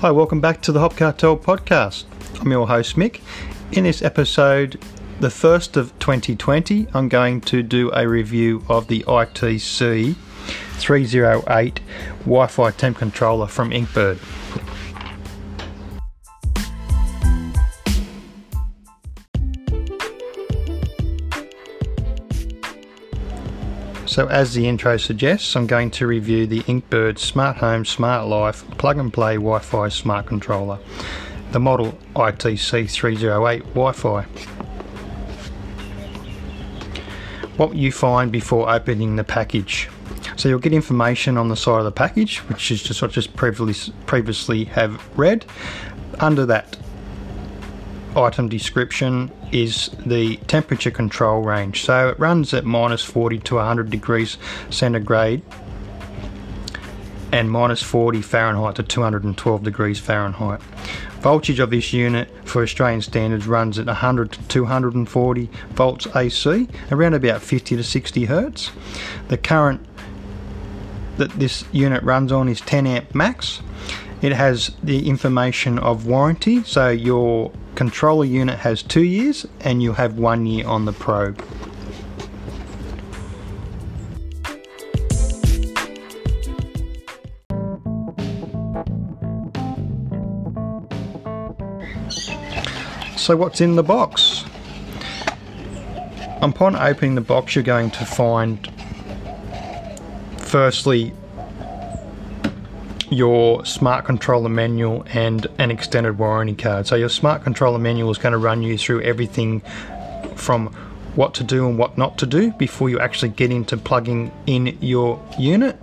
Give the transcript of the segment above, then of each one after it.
Hi, welcome back to the Hop Cartel podcast. I'm your host Mick. In this episode, the first of 2020, I'm going to do a review of the ITC 308 Wi Fi temp controller from Inkbird. So, as the intro suggests, I'm going to review the Inkbird Smart Home Smart Life plug and play Wi Fi smart controller, the model ITC 308 Wi Fi. What you find before opening the package. So, you'll get information on the side of the package, which is just what just previously, previously have read. Under that item description is the temperature control range. So it runs at minus 40 to 100 degrees centigrade and minus 40 Fahrenheit to 212 degrees Fahrenheit. Voltage of this unit for Australian standards runs at 100 to 240 volts AC, around about 50 to 60 hertz. The current that this unit runs on is 10 amp max. It has the information of warranty, so your controller unit has two years and you'll have one year on the probe. So what's in the box? Upon opening the box you're going to find firstly your smart controller manual and an extended warranty card. So your smart controller manual is going to run you through everything from what to do and what not to do before you actually get into plugging in your unit.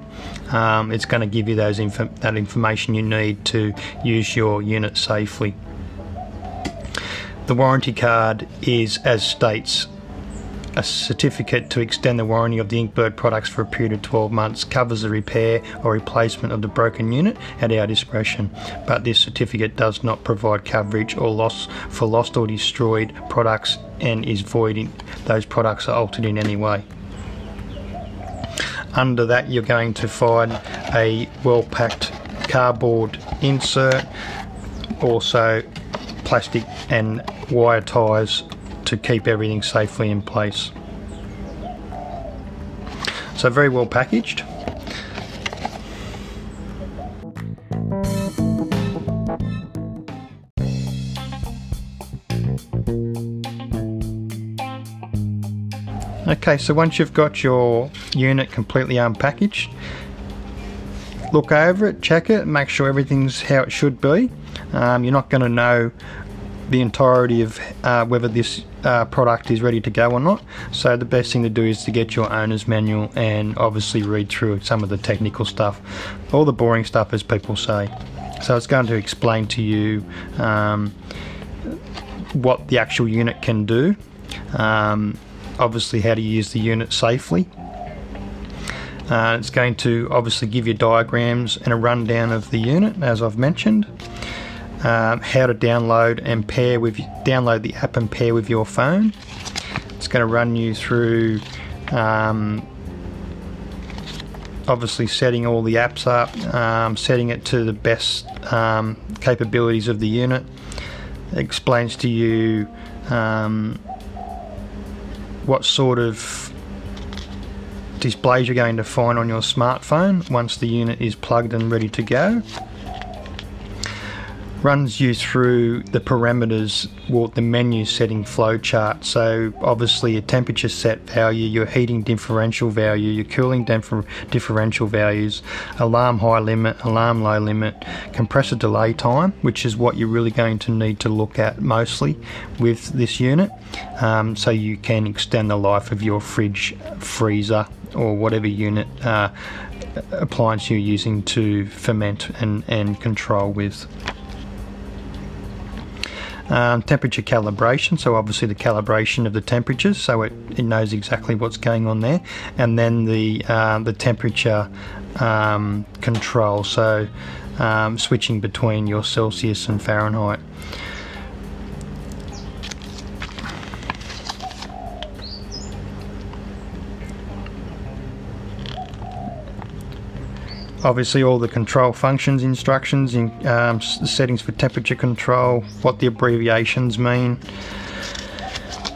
Um, it's going to give you those inf- that information you need to use your unit safely. The warranty card is as states a certificate to extend the warranty of the Inkbird products for a period of 12 months covers the repair or replacement of the broken unit at our discretion, but this certificate does not provide coverage or loss for lost or destroyed products and is void if those products are altered in any way. Under that, you're going to find a well packed cardboard insert, also plastic and wire ties to keep everything safely in place. So, very well packaged. Okay, so once you've got your unit completely unpackaged, look over it, check it, make sure everything's how it should be. Um, you're not going to know the entirety of uh, whether this uh, product is ready to go or not. So the best thing to do is to get your owner's manual and obviously read through some of the technical stuff, all the boring stuff, as people say. So it's going to explain to you um, what the actual unit can do, um, obviously how to use the unit safely. Uh, it's going to obviously give you diagrams and a rundown of the unit, as I've mentioned um, how to download and pair with download the app and pair with your phone. It's going to run you through um, obviously setting all the apps up, um, setting it to the best um, capabilities of the unit. It explains to you um, what sort of displays you're going to find on your smartphone once the unit is plugged and ready to go runs you through the parameters, well, the menu setting flowchart. So obviously, a temperature set value, your heating differential value, your cooling differential values, alarm high limit, alarm low limit, compressor delay time, which is what you're really going to need to look at mostly with this unit, um, so you can extend the life of your fridge, freezer, or whatever unit. Uh, appliance you're using to ferment and, and control with. Um, temperature calibration, so obviously the calibration of the temperatures, so it, it knows exactly what's going on there, and then the uh, the temperature um, control, so um, switching between your Celsius and Fahrenheit. Obviously all the control functions instructions in um, settings for temperature control what the abbreviations mean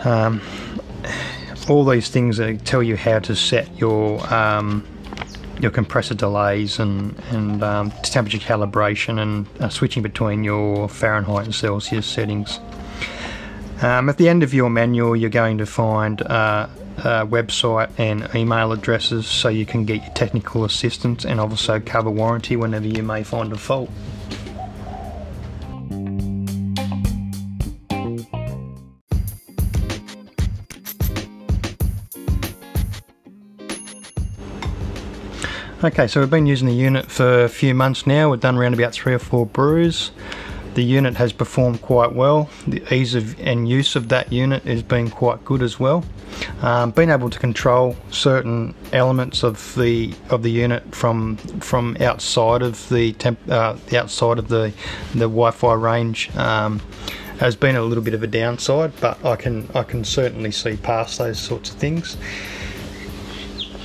um, all these things that tell you how to set your um, your compressor delays and and um, temperature calibration and uh, switching between your Fahrenheit and Celsius settings. Um, at the end of your manual, you're going to find uh, a website and email addresses so you can get your technical assistance and also cover warranty whenever you may find a fault. Okay, so we've been using the unit for a few months now. We've done around about three or four brews. The unit has performed quite well. The ease of and use of that unit has been quite good as well. Um, being able to control certain elements of the of the unit from from outside of the temp, uh, the outside of the the Wi-Fi range um, has been a little bit of a downside, but I can I can certainly see past those sorts of things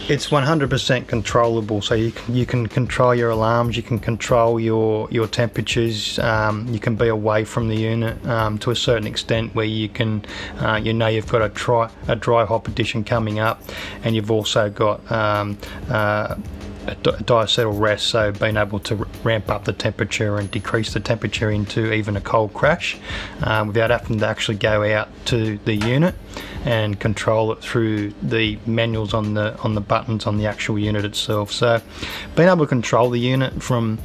it's 100% controllable. So you can, you can control your alarms you can control your your temperatures um, you can be away from the unit um, to a certain extent where you can uh, you know you've got a dry a dry hop addition coming up and you've also got um, uh, a diacetyl rest, so being able to ramp up the temperature and decrease the temperature into even a cold crash um, without having to actually go out to the unit and control it through the manuals on the on the buttons on the actual unit itself. So being able to control the unit from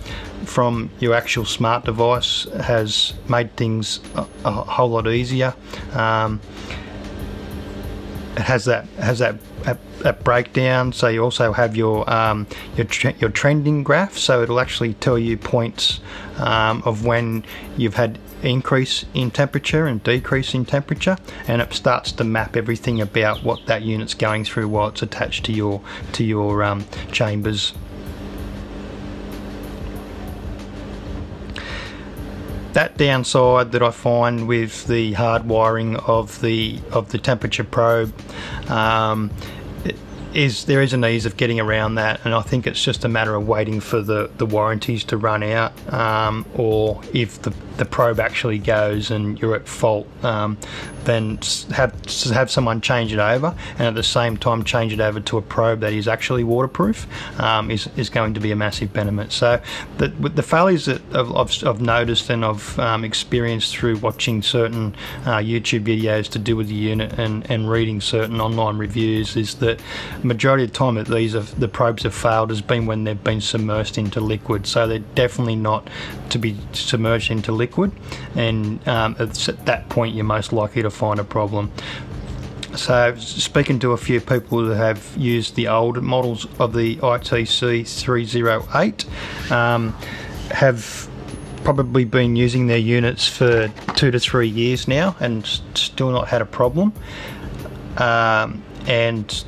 from your actual smart device has made things a, a whole lot easier. Um, has that has that, breakdown. So you also have your um, your your trending graph. So it'll actually tell you points um, of when you've had increase in temperature and decrease in temperature, and it starts to map everything about what that unit's going through while it's attached to your to your um, chambers. That downside that I find with the hard wiring of the of the temperature probe um, is there is an ease of getting around that, and I think it's just a matter of waiting for the, the warranties to run out, um, or if the, the probe actually goes and you're at fault, um, then have have someone change it over, and at the same time change it over to a probe that is actually waterproof um, is, is going to be a massive benefit. So the, the failures that I've, I've, noticed and I've um, experienced through watching certain uh, YouTube videos to do with the unit and, and reading certain online reviews is that majority of the time that these have, the probes have failed has been when they've been submerged into liquid. So they're definitely not to be submerged into liquid, and um, at that point you're most likely to find a problem. So, speaking to a few people that have used the old models of the ITC 308, um, have probably been using their units for two to three years now and still not had a problem. Um, and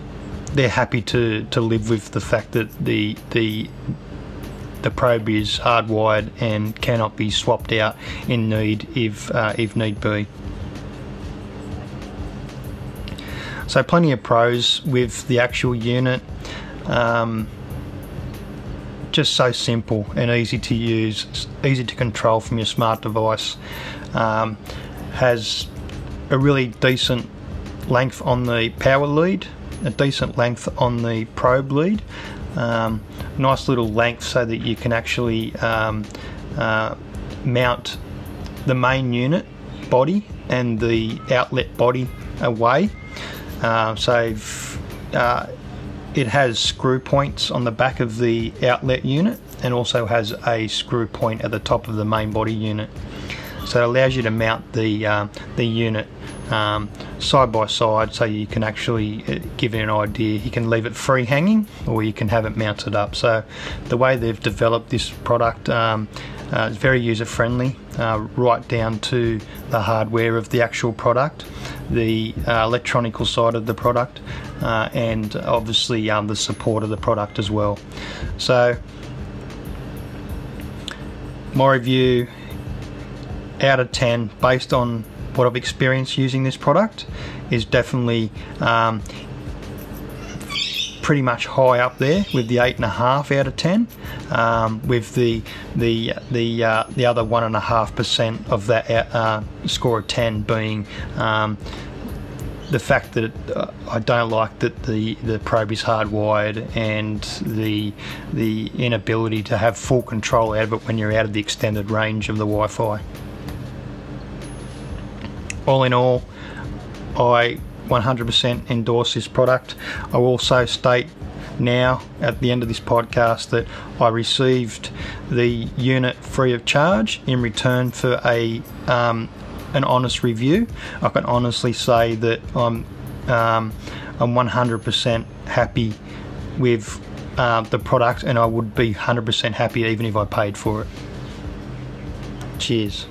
they're happy to, to live with the fact that the the the probe is hardwired and cannot be swapped out in need if uh, if need be. So plenty of pros with the actual unit. Um, just so simple and easy to use, easy to control from your smart device. Um, has a really decent length on the power lead a decent length on the probe lead. Um, nice little length so that you can actually um, uh, mount the main unit body and the outlet body away. Uh, so uh, it has screw points on the back of the outlet unit and also has a screw point at the top of the main body unit. So it allows you to mount the uh, the unit um, side by side so you can actually uh, give it an idea. You can leave it free hanging or you can have it mounted up. So the way they've developed this product um, uh, is very user friendly, uh, right down to the hardware of the actual product, the uh, electronical side of the product, uh, and obviously um, the support of the product as well. So my review out of 10 based on what I've experienced using this product is definitely um, pretty much high up there with the eight and a half out of ten, um, with the the the uh, the other one and a half percent of that uh, score of ten being. Um, the fact that uh, I don't like that the, the probe is hardwired and the the inability to have full control out of it when you're out of the extended range of the Wi-Fi. All in all, I 100% endorse this product. I will also state now at the end of this podcast that I received the unit free of charge in return for a um, an honest review. I can honestly say that I'm um, I'm 100% happy with uh, the product, and I would be 100% happy even if I paid for it. Cheers.